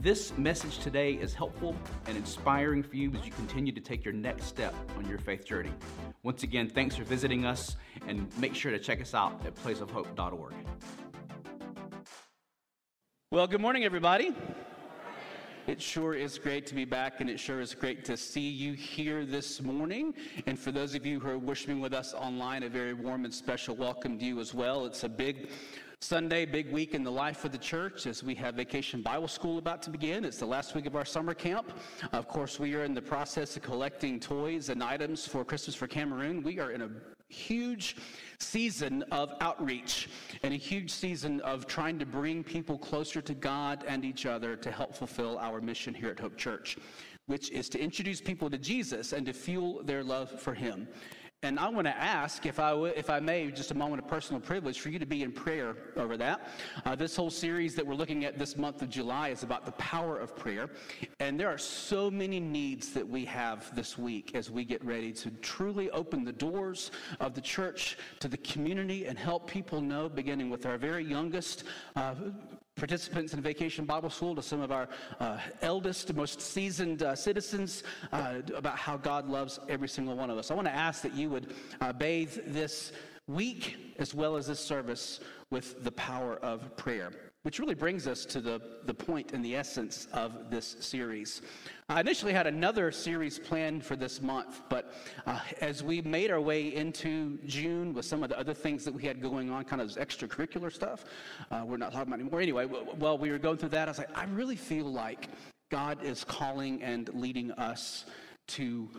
this message today is helpful and inspiring for you as you continue to take your next step on your faith journey. Once again, thanks for visiting us, and make sure to check us out at placeofhope.org. Well, good morning, everybody. It sure is great to be back, and it sure is great to see you here this morning. And for those of you who are worshiping with us online, a very warm and special welcome to you as well. It's a big Sunday, big week in the life of the church as we have Vacation Bible School about to begin. It's the last week of our summer camp. Of course, we are in the process of collecting toys and items for Christmas for Cameroon. We are in a huge season of outreach and a huge season of trying to bring people closer to God and each other to help fulfill our mission here at Hope Church, which is to introduce people to Jesus and to fuel their love for Him. And I want to ask, if I, w- if I may, just a moment of personal privilege for you to be in prayer over that. Uh, this whole series that we're looking at this month of July is about the power of prayer. And there are so many needs that we have this week as we get ready to truly open the doors of the church to the community and help people know, beginning with our very youngest. Uh, participants in Vacation Bible School, to some of our uh, eldest, most seasoned uh, citizens uh, about how God loves every single one of us. I want to ask that you would uh, bathe this week as well as this service with the power of prayer. Which really brings us to the, the point and the essence of this series. I initially had another series planned for this month, but uh, as we made our way into June with some of the other things that we had going on, kind of extracurricular stuff, uh, we're not talking about anymore. Anyway, while we were going through that, I was like, I really feel like God is calling and leading us to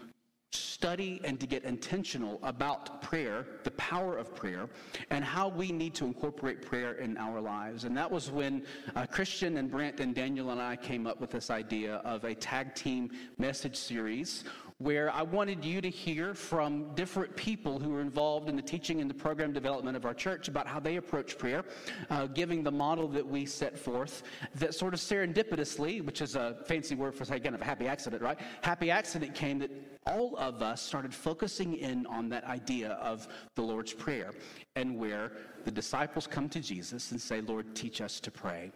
study and to get intentional about prayer, the power of prayer, and how we need to incorporate prayer in our lives. And that was when uh, Christian and Brent and Daniel and I came up with this idea of a tag team message series where I wanted you to hear from different people who are involved in the teaching and the program development of our church about how they approach prayer, uh, giving the model that we set forth that sort of serendipitously, which is a fancy word for of a happy accident, right? Happy accident came that all of us started focusing in on that idea of the Lord's Prayer and where the disciples come to Jesus and say, Lord, teach us to pray.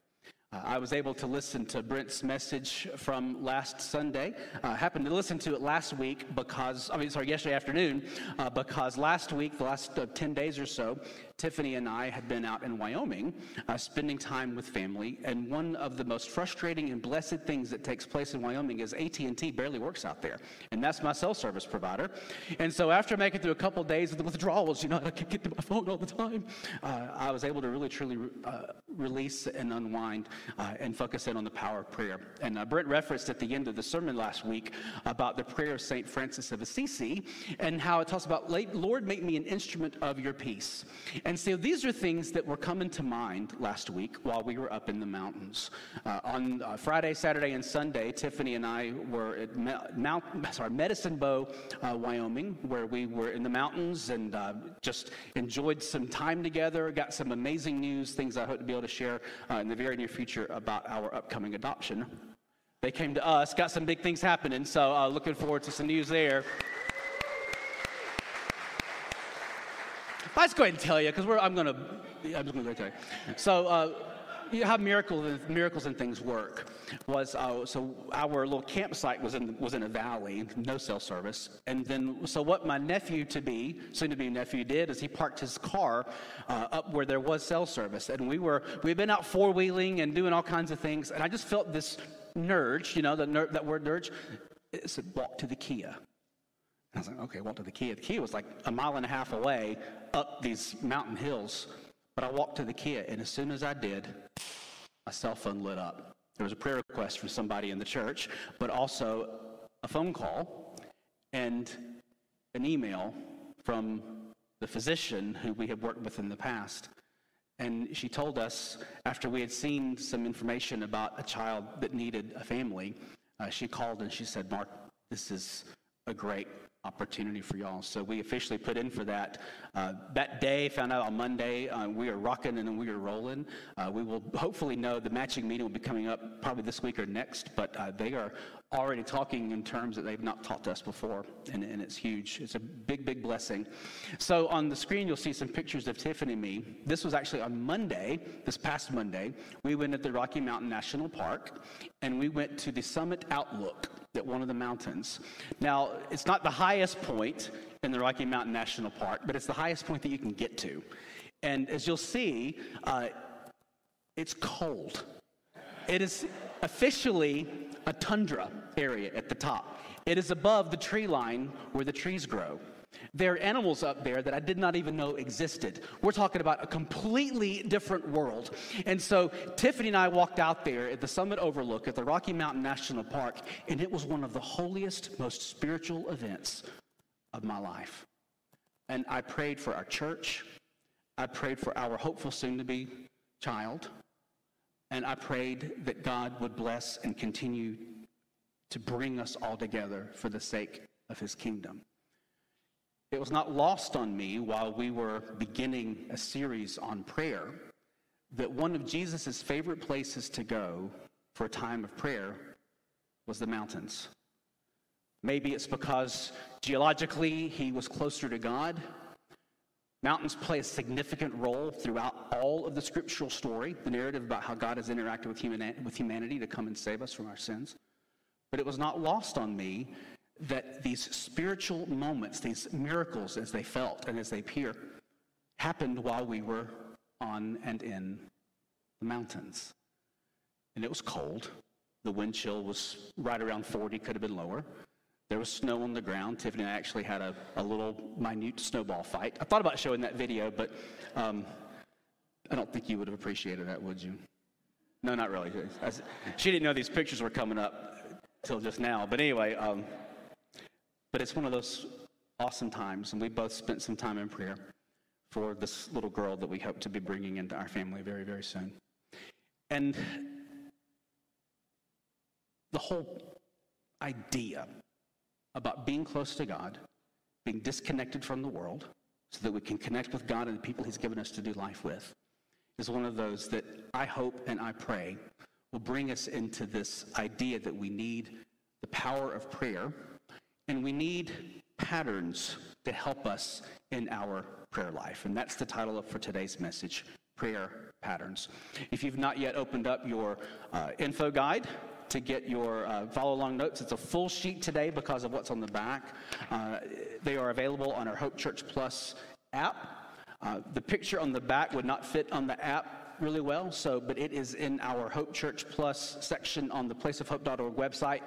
Uh, I was able to listen to Brent's message from last Sunday. Uh, happened to listen to it last week because, I mean, sorry, yesterday afternoon, uh, because last week, the last uh, 10 days or so, Tiffany and I had been out in Wyoming uh, spending time with family, and one of the most frustrating and blessed things that takes place in Wyoming is AT&T barely works out there, and that's my cell service provider. And so after making through a couple days of the withdrawals, you know, I can't get to my phone all the time, uh, I was able to really truly uh, release and unwind uh, and focus in on the power of prayer. And uh, Brent referenced at the end of the sermon last week about the prayer of St. Francis of Assisi and how it talks about, Lord, make me an instrument of your peace. And so these are things that were coming to mind last week while we were up in the mountains. Uh, on uh, Friday, Saturday, and Sunday, Tiffany and I were at Mount, sorry, Medicine Bow, uh, Wyoming, where we were in the mountains and uh, just enjoyed some time together, got some amazing news, things I hope to be able to share uh, in the very near future about our upcoming adoption. They came to us, got some big things happening, so uh, looking forward to some news there. Let's go ahead and tell you, because I'm going to, I'm just going to tell you. So, uh, how miracles, miracles and things work was uh, so our little campsite was in was in a valley, no cell service, and then so what my nephew to be, soon to be nephew, did is he parked his car uh, up where there was cell service, and we were we'd been out four wheeling and doing all kinds of things, and I just felt this nudge, you know, the ner- that word nudge. It said walk to the Kia. I was like, okay, walk to the Kia. The Kia was like a mile and a half away up these mountain hills. But I walked to the Kia, and as soon as I did, my cell phone lit up. There was a prayer request from somebody in the church, but also a phone call and an email from the physician who we had worked with in the past. And she told us, after we had seen some information about a child that needed a family, uh, she called and she said, Mark, this is a great opportunity for y'all. So we officially put in for that. Uh, that day, found out on Monday, uh, we are rocking and we are rolling. Uh, we will hopefully know the matching meeting will be coming up probably this week or next, but uh, they are already talking in terms that they've not talked to us before, and, and it's huge. It's a big, big blessing. So on the screen, you'll see some pictures of Tiffany and me. This was actually on Monday, this past Monday. We went at the Rocky Mountain National Park, and we went to the Summit Outlook at one of the mountains. Now, it's not the highest point in the Rocky Mountain National Park, but it's the highest point that you can get to. And as you'll see, uh, it's cold. It is officially a tundra area at the top. It is above the tree line where the trees grow. There are animals up there that I did not even know existed. We're talking about a completely different world. And so Tiffany and I walked out there at the summit overlook at the Rocky Mountain National Park, and it was one of the holiest, most spiritual events of my life. And I prayed for our church. I prayed for our hopeful soon to be child. And I prayed that God would bless and continue to bring us all together for the sake of his kingdom. It was not lost on me while we were beginning a series on prayer that one of Jesus' favorite places to go for a time of prayer was the mountains. Maybe it's because geologically he was closer to God. Mountains play a significant role throughout all of the scriptural story, the narrative about how God has interacted with, with humanity to come and save us from our sins. But it was not lost on me that these spiritual moments, these miracles as they felt and as they appear, happened while we were on and in the mountains. And it was cold. The wind chill was right around 40, could have been lower. There was snow on the ground. Tiffany and I actually had a, a little minute snowball fight. I thought about showing that video, but um, I don't think you would have appreciated that, would you? No, not really. She didn't know these pictures were coming up till just now. But anyway, um, but it's one of those awesome times, and we both spent some time in prayer for this little girl that we hope to be bringing into our family very, very soon. And the whole idea about being close to God, being disconnected from the world, so that we can connect with God and the people He's given us to do life with, is one of those that I hope and I pray will bring us into this idea that we need the power of prayer and we need patterns to help us in our prayer life. And that's the title for today's message Prayer Patterns. If you've not yet opened up your uh, info guide, to get your uh, follow along notes. It's a full sheet today because of what's on the back. Uh, they are available on our Hope Church Plus app. Uh, the picture on the back would not fit on the app really well, so but it is in our Hope Church Plus section on the placeofhope.org website.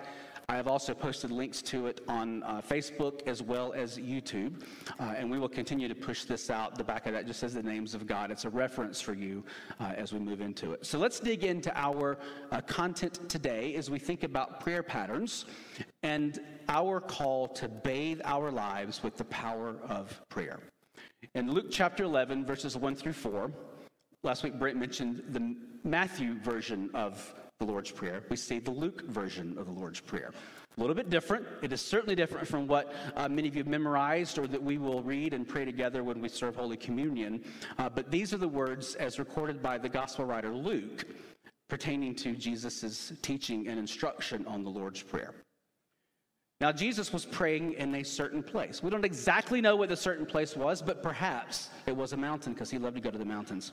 I have also posted links to it on uh, Facebook as well as YouTube, uh, and we will continue to push this out. The back of that just says the names of God. It's a reference for you uh, as we move into it. So let's dig into our uh, content today as we think about prayer patterns and our call to bathe our lives with the power of prayer. In Luke chapter 11, verses 1 through 4, last week Brent mentioned the Matthew version of the Lord's Prayer. We see the Luke version of the Lord's Prayer. A little bit different. It is certainly different from what uh, many of you have memorized or that we will read and pray together when we serve Holy Communion. Uh, but these are the words as recorded by the Gospel writer Luke pertaining to Jesus' teaching and instruction on the Lord's Prayer. Now, Jesus was praying in a certain place. We don't exactly know what the certain place was, but perhaps it was a mountain because he loved to go to the mountains.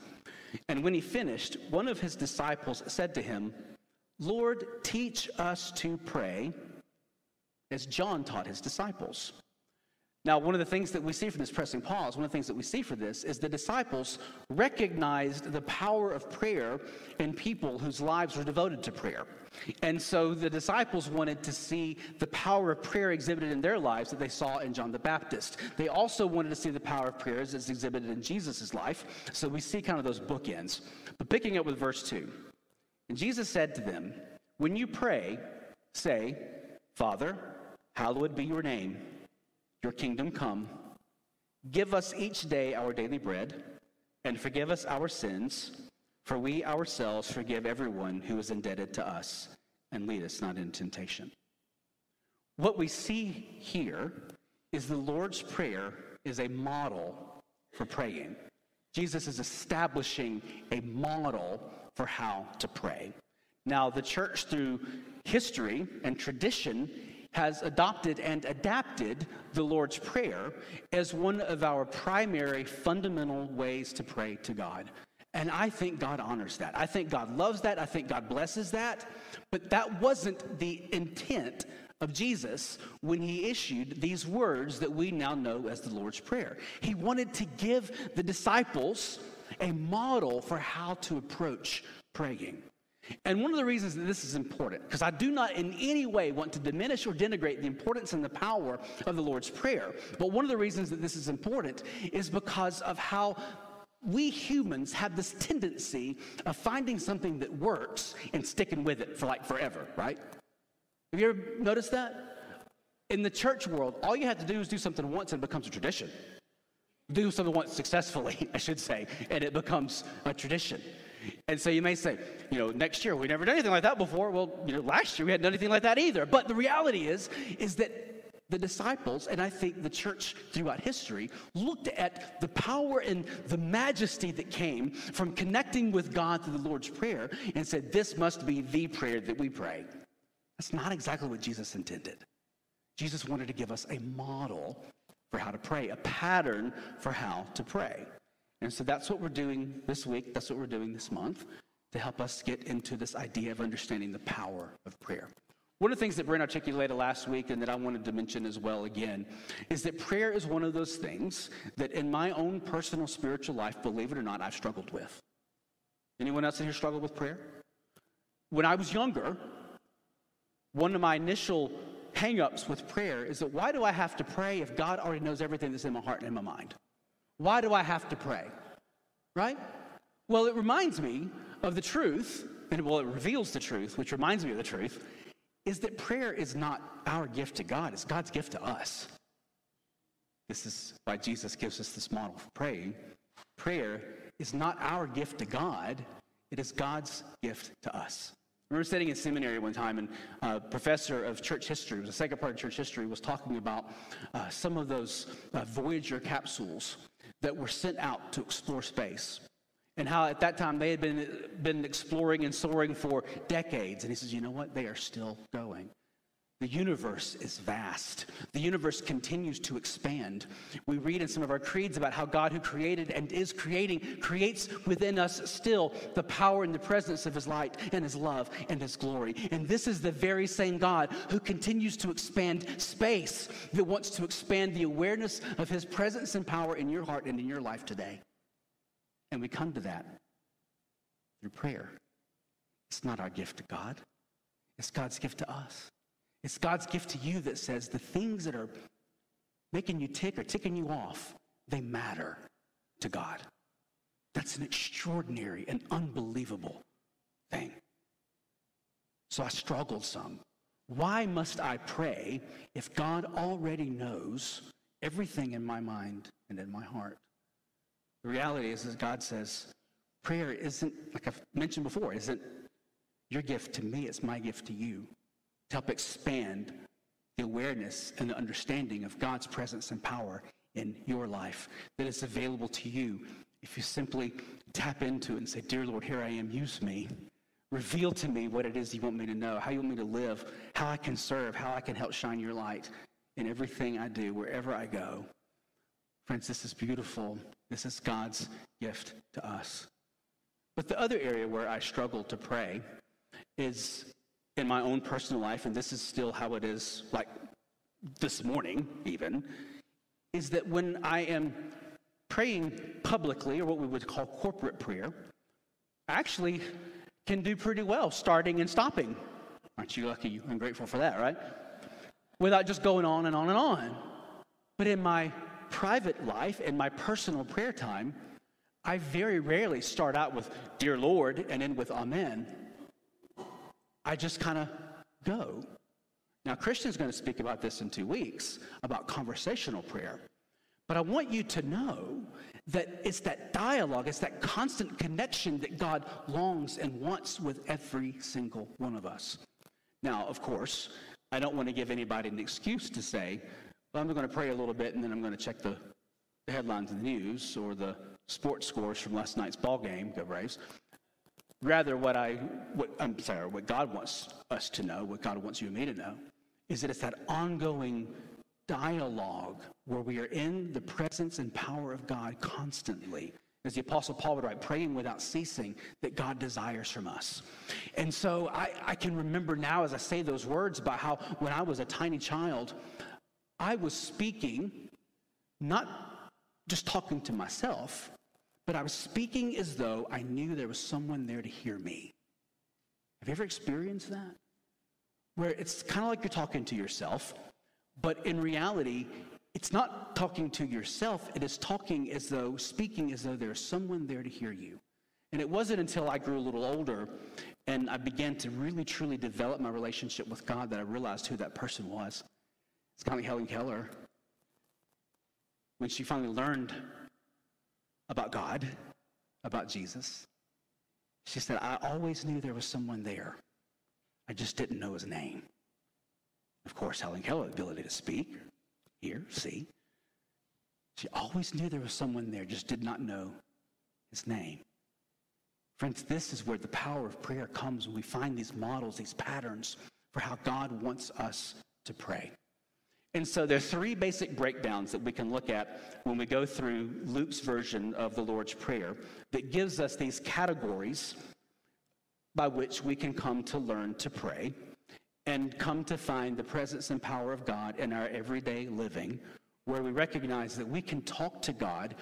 And when he finished, one of his disciples said to him, Lord, teach us to pray as John taught his disciples. Now, one of the things that we see from this pressing pause, one of the things that we see for this is the disciples recognized the power of prayer in people whose lives were devoted to prayer. And so the disciples wanted to see the power of prayer exhibited in their lives that they saw in John the Baptist. They also wanted to see the power of prayer as exhibited in Jesus' life. So we see kind of those bookends. But picking up with verse 2, and Jesus said to them, When you pray, say, Father, hallowed be your name, your kingdom come. Give us each day our daily bread, and forgive us our sins, for we ourselves forgive everyone who is indebted to us, and lead us not into temptation. What we see here is the Lord's Prayer is a model for praying. Jesus is establishing a model for how to pray. Now, the church, through history and tradition, has adopted and adapted the Lord's Prayer as one of our primary fundamental ways to pray to God. And I think God honors that. I think God loves that. I think God blesses that. But that wasn't the intent of Jesus when he issued these words that we now know as the Lord's Prayer. He wanted to give the disciples a model for how to approach praying. And one of the reasons that this is important, because I do not in any way want to diminish or denigrate the importance and the power of the Lord's Prayer, but one of the reasons that this is important is because of how we humans have this tendency of finding something that works and sticking with it for like forever, right? Have you ever noticed that? In the church world, all you have to do is do something once and it becomes a tradition. Do something once successfully, I should say, and it becomes a tradition. And so you may say, you know, next year we never did anything like that before. Well, you know, last year we hadn't done anything like that either. But the reality is, is that the disciples, and I think the church throughout history, looked at the power and the majesty that came from connecting with God through the Lord's Prayer and said, this must be the prayer that we pray. That's not exactly what Jesus intended. Jesus wanted to give us a model for how to pray, a pattern for how to pray. And so that's what we're doing this week. That's what we're doing this month to help us get into this idea of understanding the power of prayer. One of the things that Brent articulated last week and that I wanted to mention as well again is that prayer is one of those things that in my own personal spiritual life, believe it or not, I've struggled with. Anyone else in here struggle with prayer? When I was younger, one of my initial hangups with prayer is that why do I have to pray if God already knows everything that's in my heart and in my mind? Why do I have to pray? Right? Well, it reminds me of the truth, and well, it reveals the truth, which reminds me of the truth, is that prayer is not our gift to God, it's God's gift to us. This is why Jesus gives us this model for praying. Prayer is not our gift to God, it is God's gift to us. I remember sitting in seminary one time, and a professor of church history, was the second part of church history, was talking about uh, some of those uh, Voyager capsules that were sent out to explore space. And how at that time they had been, been exploring and soaring for decades. And he says, you know what? They are still going. The universe is vast. The universe continues to expand. We read in some of our creeds about how God, who created and is creating, creates within us still the power and the presence of His light and His love and His glory. And this is the very same God who continues to expand space, that wants to expand the awareness of His presence and power in your heart and in your life today. And we come to that through prayer. It's not our gift to God, it's God's gift to us. It's God's gift to you that says the things that are making you tick or ticking you off, they matter to God. That's an extraordinary and unbelievable thing. So I struggled some. Why must I pray if God already knows everything in my mind and in my heart? The reality is, that God says, prayer isn't, like I've mentioned before, isn't your gift to me, it's my gift to you to help expand the awareness and the understanding of God's presence and power in your life, that is available to you if you simply tap into it and say, Dear Lord, here I am, use me. Reveal to me what it is you want me to know, how you want me to live, how I can serve, how I can help shine your light in everything I do, wherever I go. Friends, this is beautiful. This is God's gift to us. But the other area where I struggle to pray is in my own personal life, and this is still how it is, like this morning even, is that when I am praying publicly, or what we would call corporate prayer, I actually can do pretty well starting and stopping. Aren't you lucky and grateful for that, right? Without just going on and on and on. But in my private life, in my personal prayer time, I very rarely start out with, Dear Lord, and end with Amen. I just kind of go. Now, Christian's going to speak about this in two weeks about conversational prayer. But I want you to know that it's that dialogue, it's that constant connection that God longs and wants with every single one of us. Now, of course, I don't want to give anybody an excuse to say, well, I'm going to pray a little bit and then I'm going to check the, headlines of the news or the sports scores from last night's ball game, go Braves. Rather, what I, what, I'm sorry, what God wants us to know, what God wants you and me to know, is that it's that ongoing dialogue where we are in the presence and power of God constantly. As the Apostle Paul would write, praying without ceasing that God desires from us. And so I, I can remember now as I say those words about how when I was a tiny child, I was speaking, not just talking to myself, but I was speaking as though I knew there was someone there to hear me. Have you ever experienced that? Where it's kind of like you're talking to yourself, but in reality, it's not talking to yourself, it is talking as though, speaking as though there's someone there to hear you. And it wasn't until I grew a little older and I began to really truly develop my relationship with God that I realized who that person was. It's kind of like Helen Keller. When she finally learned about God, about Jesus, she said, I always knew there was someone there. I just didn't know his name. Of course, Helen Keller, ability to speak, hear, see. She always knew there was someone there, just did not know his name. Friends, this is where the power of prayer comes when we find these models, these patterns for how God wants us to pray. And so there are three basic breakdowns that we can look at when we go through Luke's version of the Lord's Prayer that gives us these categories by which we can come to learn to pray and come to find the presence and power of God in our everyday living, where we recognize that we can talk to God.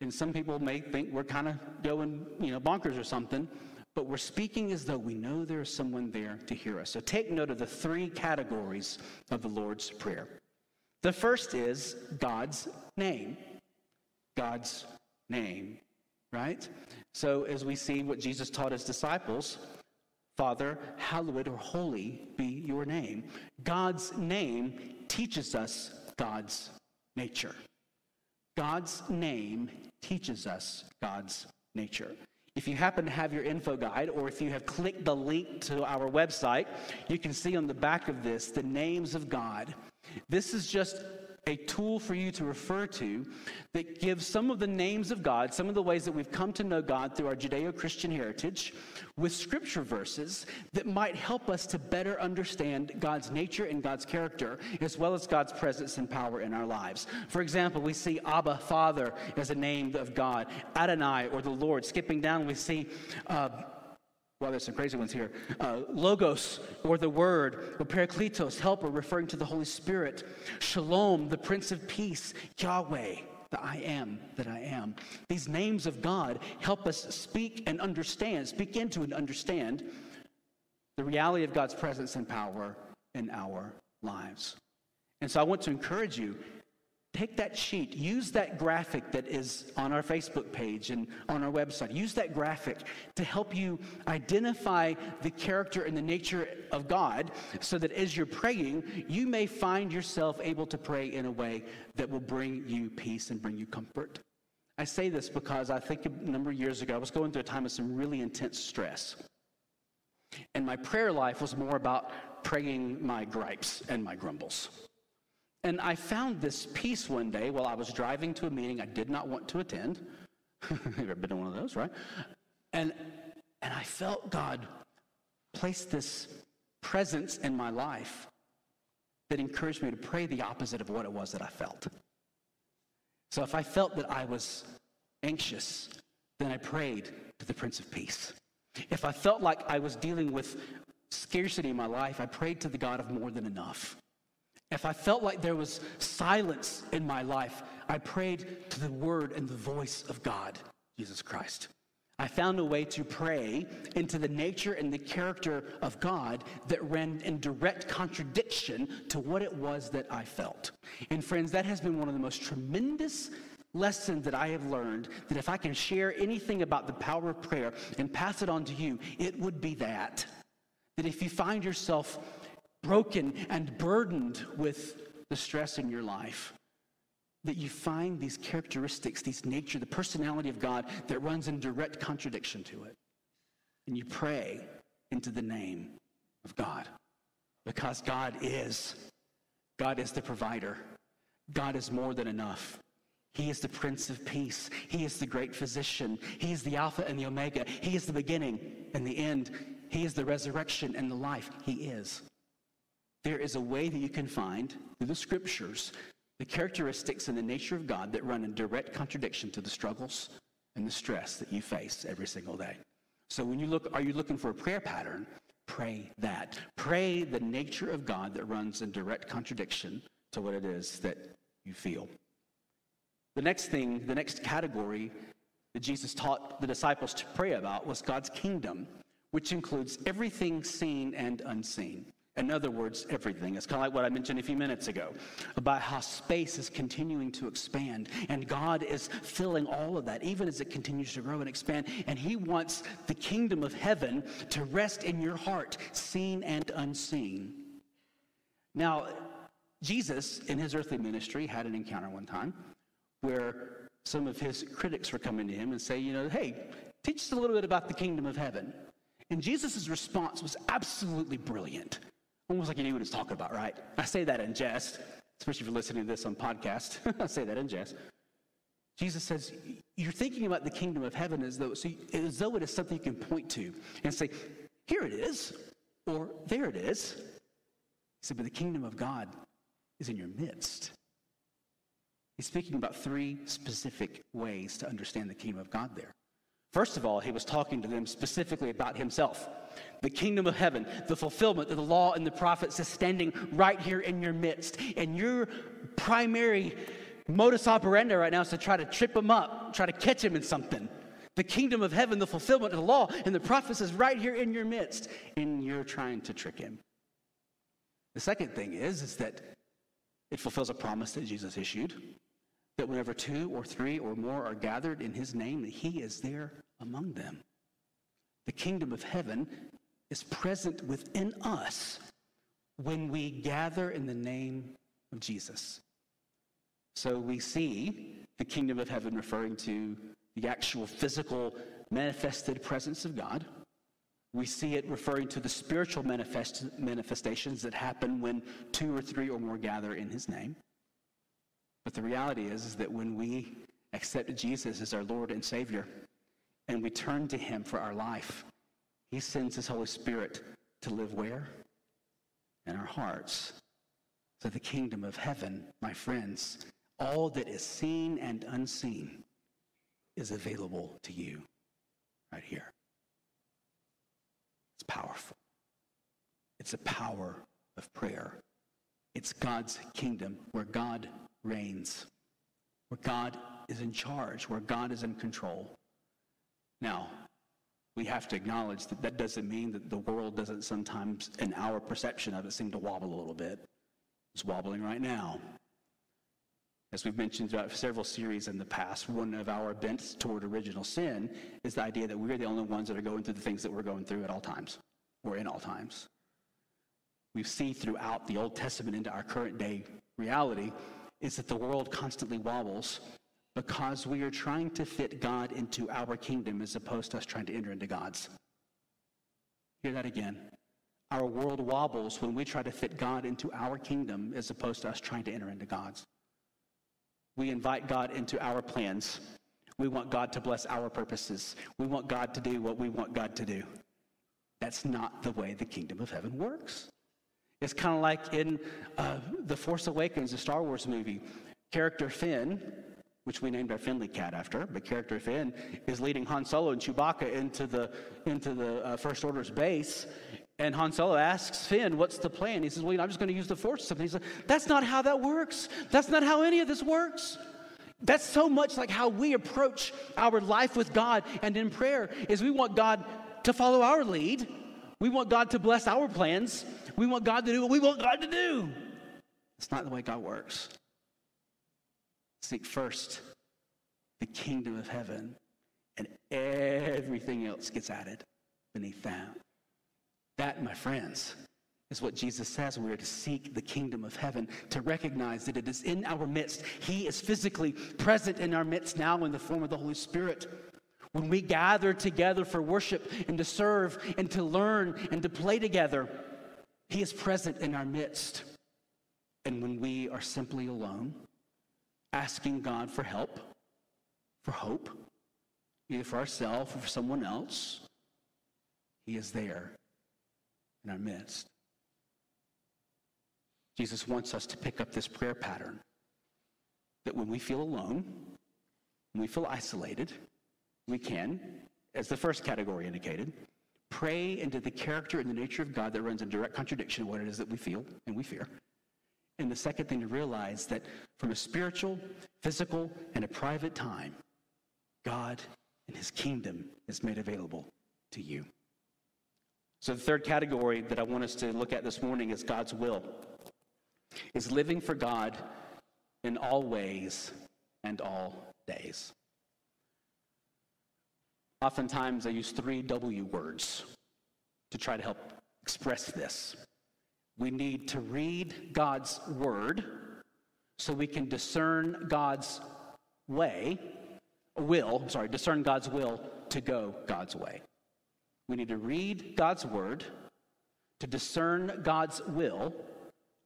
And some people may think we're kind of going, you know, bonkers or something, but we're speaking as though we know there is someone there to hear us. So take note of the three categories of the Lord's Prayer. The first is God's name. God's name, right? So as we see what Jesus taught his disciples, Father, hallowed or holy be your name. God's name teaches us God's nature. God's name teaches us God's nature. If you happen to have your info guide, or if you have clicked the link to our website, you can see on the back of this the names of God. This is just a tool for you to refer to that gives some of the names of God, some of the ways that we've come to know God through our Judeo Christian heritage, with scripture verses that might help us to better understand God's nature and God's character, as well as God's presence and power in our lives. For example, we see Abba, Father, as a name of God, Adonai, or the Lord. Skipping down, we see uh, well, there's some crazy ones here. Uh, logos, or the Word, or Parakletos, helper, referring to the Holy Spirit. Shalom, the Prince of Peace. Yahweh, the I am that I am. These names of God help us speak and understand, speak into and understand the reality of God's presence and power in our lives. And so I want to encourage you Take that sheet, use that graphic that is on our Facebook page and on our website. Use that graphic to help you identify the character and the nature of God so that as you're praying, you may find yourself able to pray in a way that will bring you peace and bring you comfort. I say this because I think a number of years ago, I was going through a time of some really intense stress. And my prayer life was more about praying my gripes and my grumbles. And I found this peace one day while I was driving to a meeting I did not want to attend. You've ever been to one of those, right? And, and I felt God place this presence in my life that encouraged me to pray the opposite of what it was that I felt. So if I felt that I was anxious, then I prayed to the Prince of Peace. If I felt like I was dealing with scarcity in my life, I prayed to the God of more than enough. If I felt like there was silence in my life, I prayed to the word and the voice of God, Jesus Christ. I found a way to pray into the nature and the character of God that ran in direct contradiction to what it was that I felt. And friends, that has been one of the most tremendous lessons that I have learned that if I can share anything about the power of prayer and pass it on to you, it would be that. That if you find yourself broken and burdened with the stress in your life, that you find these characteristics, these nature, the personality of God that runs in direct contradiction to it. And you pray into the name of God. Because God is. God is the provider. God is more than enough. He is the Prince of Peace. He is the great physician. He is the Alpha and the Omega. He is the beginning and the end. He is the resurrection and the life. He is. There is a way that you can find through the scriptures the characteristics and the nature of God that run in direct contradiction to the struggles and the stress that you face every single day. So when you look, are you looking for a prayer pattern? Pray that. Pray the nature of God that runs in direct contradiction to what it is that you feel. The next thing, the next category that Jesus taught the disciples to pray about was God's kingdom, which includes everything seen and unseen. In other words, everything. It's kind of like what I mentioned a few minutes ago about how space is continuing to expand and God is filling all of that, even as it continues to grow and expand. And He wants the kingdom of heaven to rest in your heart, seen and unseen. Now, Jesus, in his earthly ministry, had an encounter one time where some of his critics were coming to him and say, you know, hey, teach us a little bit about the kingdom of heaven. And Jesus' response was absolutely brilliant. Almost like you knew what he was talking about, right? I say that in jest, especially if you're listening to this on podcast. I say that in jest. Jesus says, You're thinking about the kingdom of heaven as though, so as though it is something you can point to and say, Here it is, or there it is. He said, But the kingdom of God is in your midst. He's speaking about three specific ways to understand the kingdom of God there. First of all, he was talking to them specifically about himself. The kingdom of heaven, the fulfillment of the law and the prophets is standing right here in your midst. And your primary modus operandi right now is to try to trip him up, try to catch him in something. The kingdom of heaven, the fulfillment of the law and the prophets is right here in your midst. And you're trying to trick him. The second thing is, is that it fulfills a promise that Jesus issued that whenever two or three or more are gathered in his name, that he is there among them. The kingdom of heaven is present within us when we gather in the name of Jesus. So we see the kingdom of heaven referring to the actual physical manifested presence of God. We see it referring to the spiritual manifest, manifestations that happen when two or three or more gather in his name. But the reality is, is that when we accept Jesus as our Lord and Savior and we turn to him for our life, he sends his Holy Spirit to live where? In our hearts. So the kingdom of heaven, my friends, all that is seen and unseen is available to you right here. It's powerful. It's a power of prayer. It's God's kingdom where God reigns, where God is in charge, where God is in control. Now, we have to acknowledge that that doesn't mean that the world doesn't sometimes, in our perception of it, seem to wobble a little bit. It's wobbling right now. As we've mentioned throughout several series in the past, one of our bents toward original sin is the idea that we're the only ones that are going through the things that we're going through at all times, or in all times. We see throughout the Old Testament into our current day reality is that the world constantly wobbles because we are trying to fit God into our kingdom as opposed to us trying to enter into God's. Hear that again. Our world wobbles when we try to fit God into our kingdom as opposed to us trying to enter into God's. We invite God into our plans. We want God to bless our purposes. We want God to do what we want God to do. That's not the way the kingdom of heaven works. It's kind of like in uh, The Force Awakens, the Star Wars movie. Character Finn which we named our Finley cat after, but character Finn is leading Han Solo and Chewbacca into the, into the uh, First Order's base. And Han Solo asks Finn, What's the plan? He says, Well, you know, I'm just going to use the Force or something. He says, That's not how that works. That's not how any of this works. That's so much like how we approach our life with God and in prayer is we want God to follow our lead. We want God to bless our plans. We want God to do what we want God to do. It's not the way God works. Seek first the kingdom of heaven, and everything else gets added beneath that. That, my friends, is what Jesus says. We are to seek the kingdom of heaven, to recognize that it is in our midst. He is physically present in our midst now in the form of the Holy Spirit. When we gather together for worship and to serve and to learn and to play together, He is present in our midst. And when we are simply alone, asking God for help, for hope, either for ourselves or for someone else, He is there in our midst. Jesus wants us to pick up this prayer pattern that when we feel alone, when we feel isolated, we can, as the first category indicated, pray into the character and the nature of God that runs in direct contradiction of what it is that we feel and we fear. And the second thing to realize that from a spiritual, physical, and a private time, God and his kingdom is made available to you. So the third category that I want us to look at this morning is God's will. Is living for God in all ways and all days. Oftentimes I use three W words to try to help express this. We need to read God's word so we can discern God's way, will, sorry, discern God's will to go God's way. We need to read God's word to discern God's will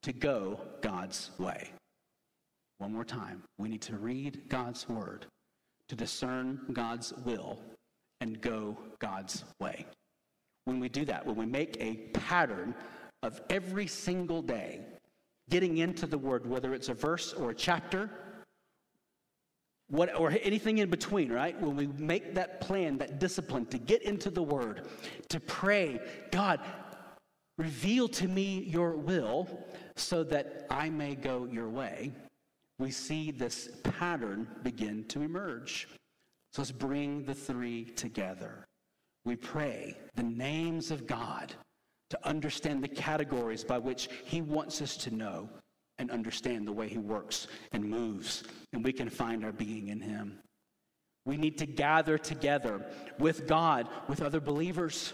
to go God's way. One more time. We need to read God's word to discern God's will and go God's way. When we do that, when we make a pattern of every single day getting into the Word, whether it's a verse or a chapter, what, or anything in between, right? When we make that plan, that discipline to get into the Word, to pray, God, reveal to me your will so that I may go your way, we see this pattern begin to emerge. So let's bring the three together. We pray the names of God to understand the categories by which He wants us to know and understand the way He works and moves, and we can find our being in Him. We need to gather together with God, with other believers,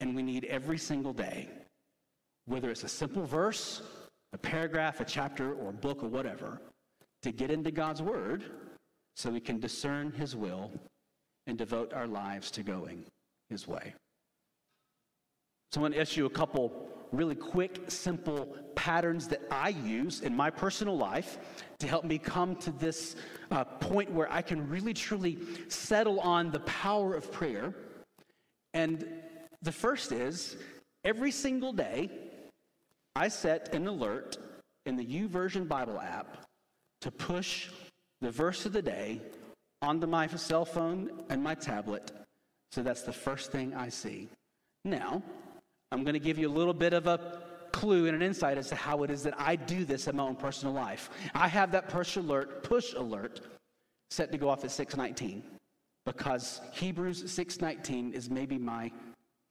and we need every single day, whether it's a simple verse, a paragraph, a chapter, or a book, or whatever, to get into God's Word so we can discern His will and devote our lives to going His way. So I'm going to you a couple really quick, simple patterns that I use in my personal life to help me come to this uh, point where I can really truly settle on the power of prayer. And the first is every single day, I set an alert in the YouVersion Bible app to push the verse of the day onto my cell phone and my tablet. So that's the first thing I see. Now, I'm going to give you a little bit of a clue and an insight as to how it is that I do this in my own personal life. I have that push alert, push alert set to go off at 619 because Hebrews 6:19 is maybe my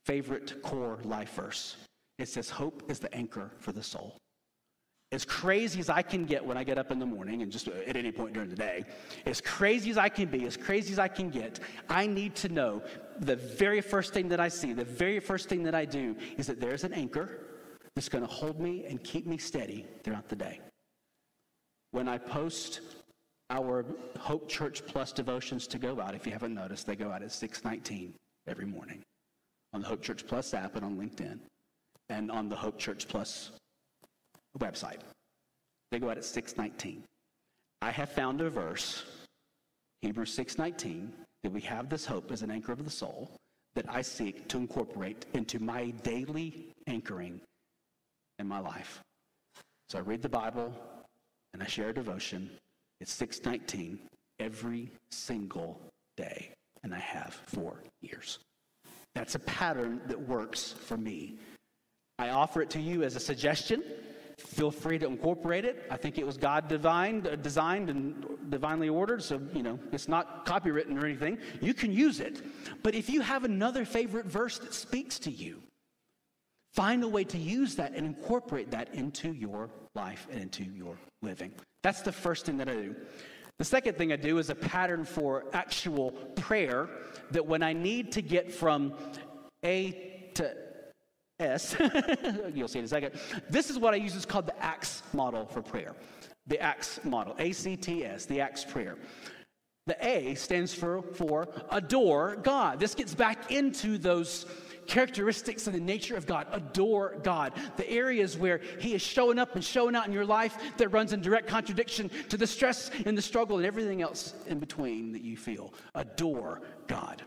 favorite core life verse. It says hope is the anchor for the soul as crazy as I can get when I get up in the morning and just uh, at any point during the day, as crazy as I can be, as crazy as I can get, I need to know the very first thing that I see, the very first thing that I do is that there's an anchor that's going to hold me and keep me steady throughout the day. When I post our Hope Church Plus devotions to go out, if you haven't noticed, they go out at 619 every morning on the Hope Church Plus app and on LinkedIn and on the Hope Church Plus website. They go out at 619. I have found a verse, Hebrews 619, that we have this hope as an anchor of the soul that I seek to incorporate into my daily anchoring in my life. So I read the Bible and I share a devotion. It's 619 every single day, and I have for years. That's a pattern that works for me. I offer it to you as a suggestion feel free to incorporate it. I think it was God divine, uh, designed and divinely ordered, so, you know, it's not copywritten or anything. You can use it. But if you have another favorite verse that speaks to you, find a way to use that and incorporate that into your life and into your living. That's the first thing that I do. The second thing I do is a pattern for actual prayer that when I need to get from A to S, you'll see in a second. This is what I use. It's called the ACTS model for prayer. The ACTS model, A C T S, the ACTS prayer. The A stands for, for adore God. This gets back into those characteristics and the nature of God. Adore God. The areas where He is showing up and showing out in your life that runs in direct contradiction to the stress and the struggle and everything else in between that you feel. Adore God.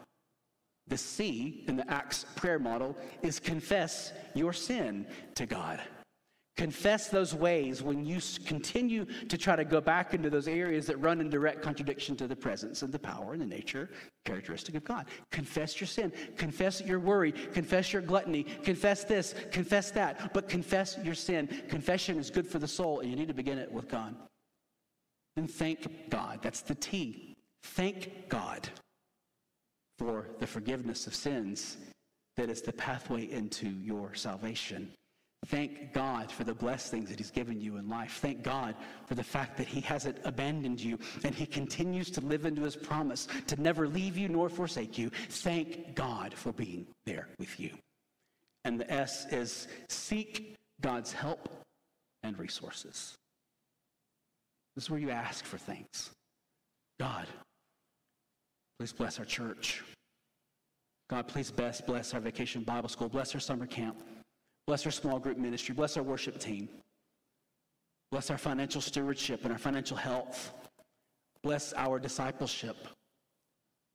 The C in the Acts prayer model is confess your sin to God. Confess those ways when you continue to try to go back into those areas that run in direct contradiction to the presence and the power and the nature characteristic of God. Confess your sin. Confess your worry. Confess your gluttony. Confess this. Confess that. But confess your sin. Confession is good for the soul, and you need to begin it with God. And thank God. That's the T. Thank God for the forgiveness of sins that is the pathway into your salvation. Thank God for the blessed things that He's given you in life. Thank God for the fact that He hasn't abandoned you and He continues to live into His promise to never leave you nor forsake you. Thank God for being there with you. And the S is seek God's help and resources. This is where you ask for things. God, please bless our church. God, please best bless our vacation Bible school. Bless our summer camp. Bless our small group ministry. Bless our worship team. Bless our financial stewardship and our financial health. Bless our discipleship.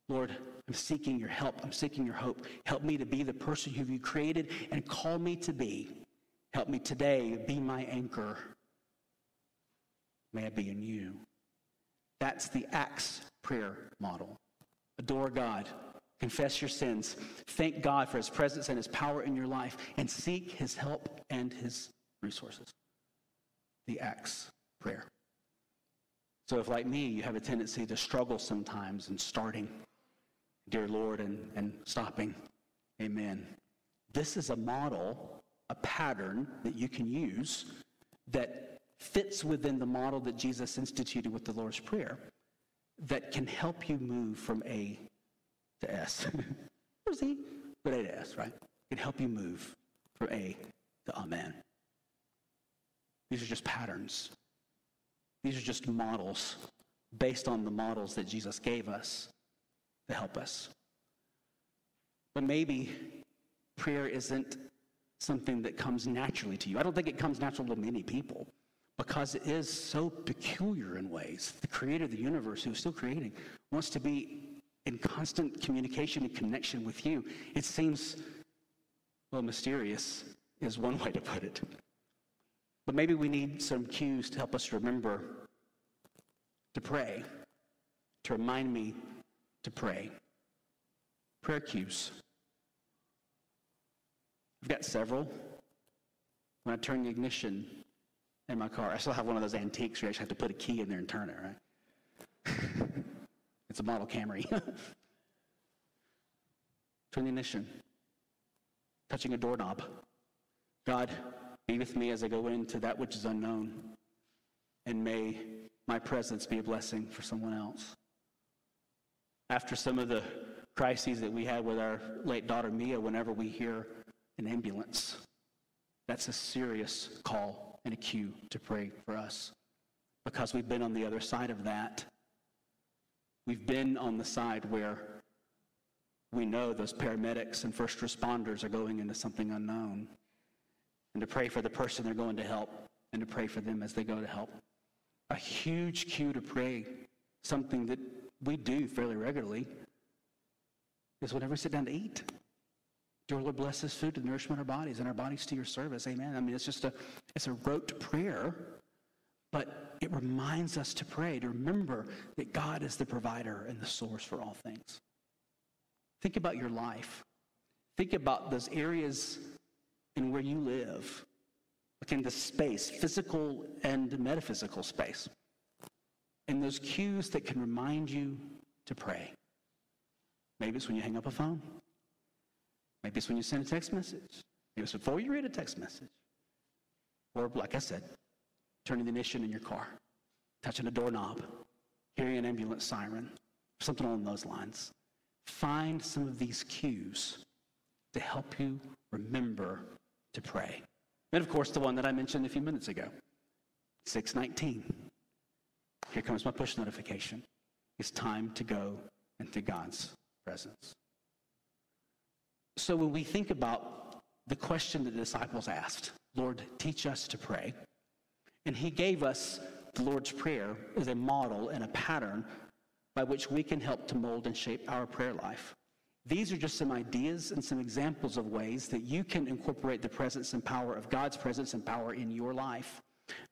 Lord, I'm seeking your help. I'm seeking your hope. Help me to be the person who you created and call me to be. Help me today be my anchor. May I be in you. That's the Acts prayer model. Adore God. Confess your sins. Thank God for his presence and his power in your life and seek his help and his resources. The Acts prayer. So, if like me, you have a tendency to struggle sometimes in starting, dear Lord, and, and stopping, amen. This is a model, a pattern that you can use that fits within the model that Jesus instituted with the Lord's Prayer that can help you move from A to S. or Z, but A to S, right? It can help you move from A to Amen. These are just patterns. These are just models based on the models that Jesus gave us to help us. But maybe prayer isn't something that comes naturally to you. I don't think it comes natural to many people because it is so peculiar in ways. The creator of the universe, who's still creating, wants to be in constant communication and connection with you. It seems, well, mysterious is one way to put it. But maybe we need some cues to help us remember to pray, to remind me to pray. Prayer cues. I've got several. When I turn the ignition in my car, I still have one of those antiques where you actually have to put a key in there and turn it, right? It's a model Camry. Turn the ignition. Touching a doorknob. God, be with me as I go into that which is unknown. And may my presence be a blessing for someone else. After some of the crises that we had with our late daughter Mia, whenever we hear an ambulance, that's a serious call and a cue to pray for us because we've been on the other side of that We've been on the side where we know those paramedics and first responders are going into something unknown. And to pray for the person they're going to help and to pray for them as they go to help. A huge cue to pray, something that we do fairly regularly, is whenever we sit down to eat. Dear Lord, bless this food to nourishment our bodies and our bodies to your service. Amen. I mean, it's just a, it's a rote prayer, but it reminds us to pray, to remember that God is the provider and the source for all things. Think about your life. Think about those areas in where you live, like in the space, physical and metaphysical space, and those cues that can remind you to pray. Maybe it's when you hang up a phone. Maybe it's when you send a text message. Maybe it's before you read a text message. Or, like I said, turning the ignition in your car, touching a doorknob, hearing an ambulance siren, something along those lines. Find some of these cues to help you remember to pray. And of course, the one that I mentioned a few minutes ago 619. Here comes my push notification. It's time to go into God's presence. So when we think about the question the disciples asked, Lord, teach us to pray, and he gave us the Lord's Prayer as a model and a pattern by which we can help to mold and shape our prayer life. These are just some ideas and some examples of ways that you can incorporate the presence and power of God's presence and power in your life.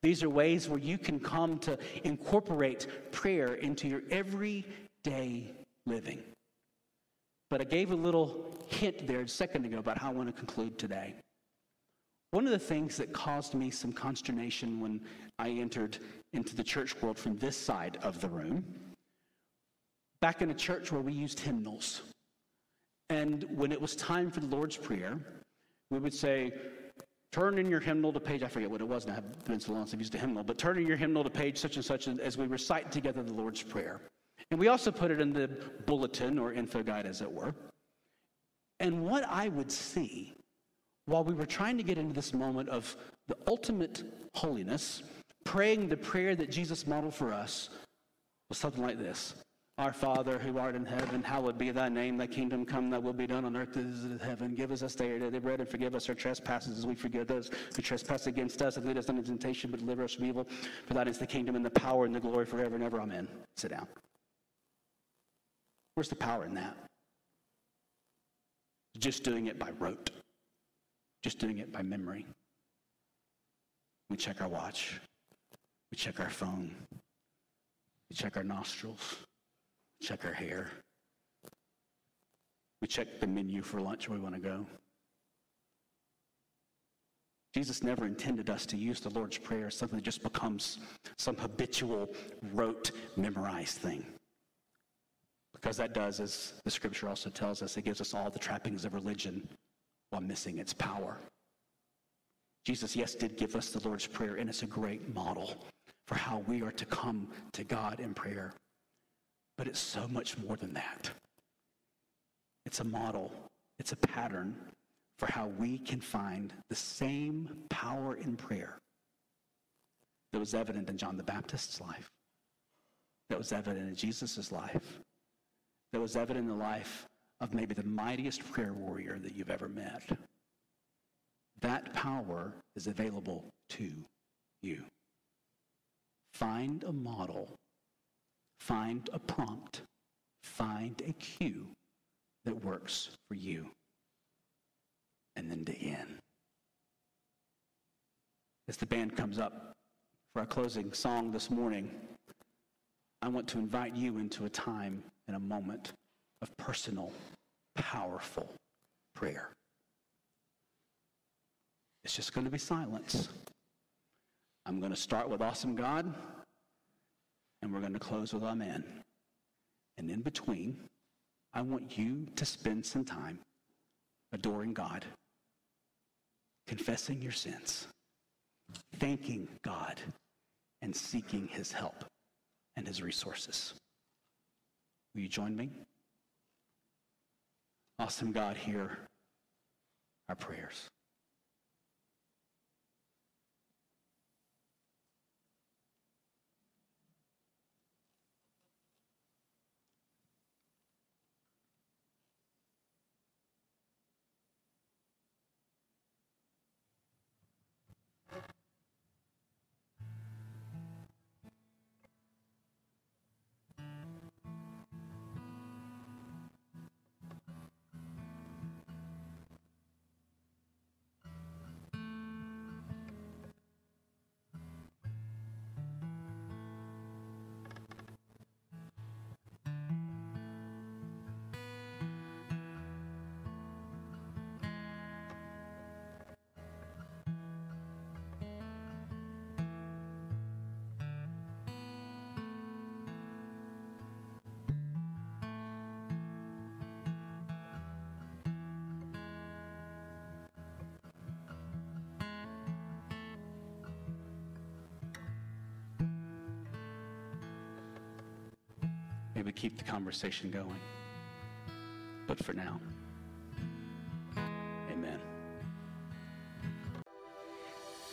These are ways where you can come to incorporate prayer into your everyday living. But I gave a little hint there a second ago about how I want to conclude today. One of the things that caused me some consternation when I entered into the church world from this side of the room, back in a church where we used hymnals. And when it was time for the Lord's Prayer, we would say, Turn in your hymnal to page, I forget what it was now, I've been so long since I've used a hymnal, but turn in your hymnal to page such and such as we recite together the Lord's Prayer. And we also put it in the bulletin or info guide, as it were. And what I would see while we were trying to get into this moment of the ultimate holiness, praying the prayer that Jesus modeled for us was something like this Our Father who art in heaven, hallowed be thy name, thy kingdom come, thy will be done on earth as it is in heaven. Give us this day our daily bread and forgive us our trespasses as we forgive those who trespass against us. And lead us not into temptation, but deliver us from evil. For that is the kingdom and the power and the glory forever and ever. Amen. Sit down. Where's the power in that? Just doing it by rote, just doing it by memory. We check our watch, we check our phone, we check our nostrils, we check our hair, we check the menu for lunch where we want to go. Jesus never intended us to use the Lord's Prayer as something that just becomes some habitual, rote, memorized thing. Because that does, as the scripture also tells us, it gives us all the trappings of religion while missing its power. Jesus, yes, did give us the Lord's Prayer, and it's a great model for how we are to come to God in prayer. But it's so much more than that. It's a model, it's a pattern for how we can find the same power in prayer that was evident in John the Baptist's life, that was evident in Jesus' life, that was evident in the life of maybe the mightiest prayer warrior that you've ever met. That power is available to you. Find a model, find a prompt, find a cue that works for you, and then dig in. As the band comes up for our closing song this morning, I want to invite you into a time in a moment of personal, powerful prayer. It's just going to be silence. I'm going to start with Awesome God, and we're going to close with Amen. And in between, I want you to spend some time adoring God, confessing your sins, thanking God, and seeking His help and His resources. Will you join me? Awesome God, hear our prayers. Maybe keep the conversation going. But for now, amen.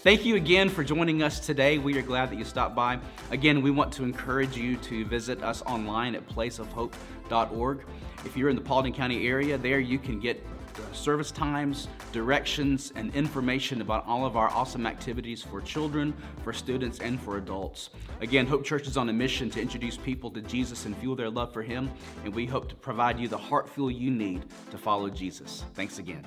Thank you again for joining us today. We are glad that you stopped by. Again, we want to encourage you to visit us online at placeofhope.org. If you're in the Paulding County area, there you can get service times, directions, and information about all of our awesome activities for children, for students, and for adults. Again, Hope Church is on a mission to introduce people to Jesus and fuel their love for Him, and we hope to provide you the heart fuel you need to follow Jesus. Thanks again.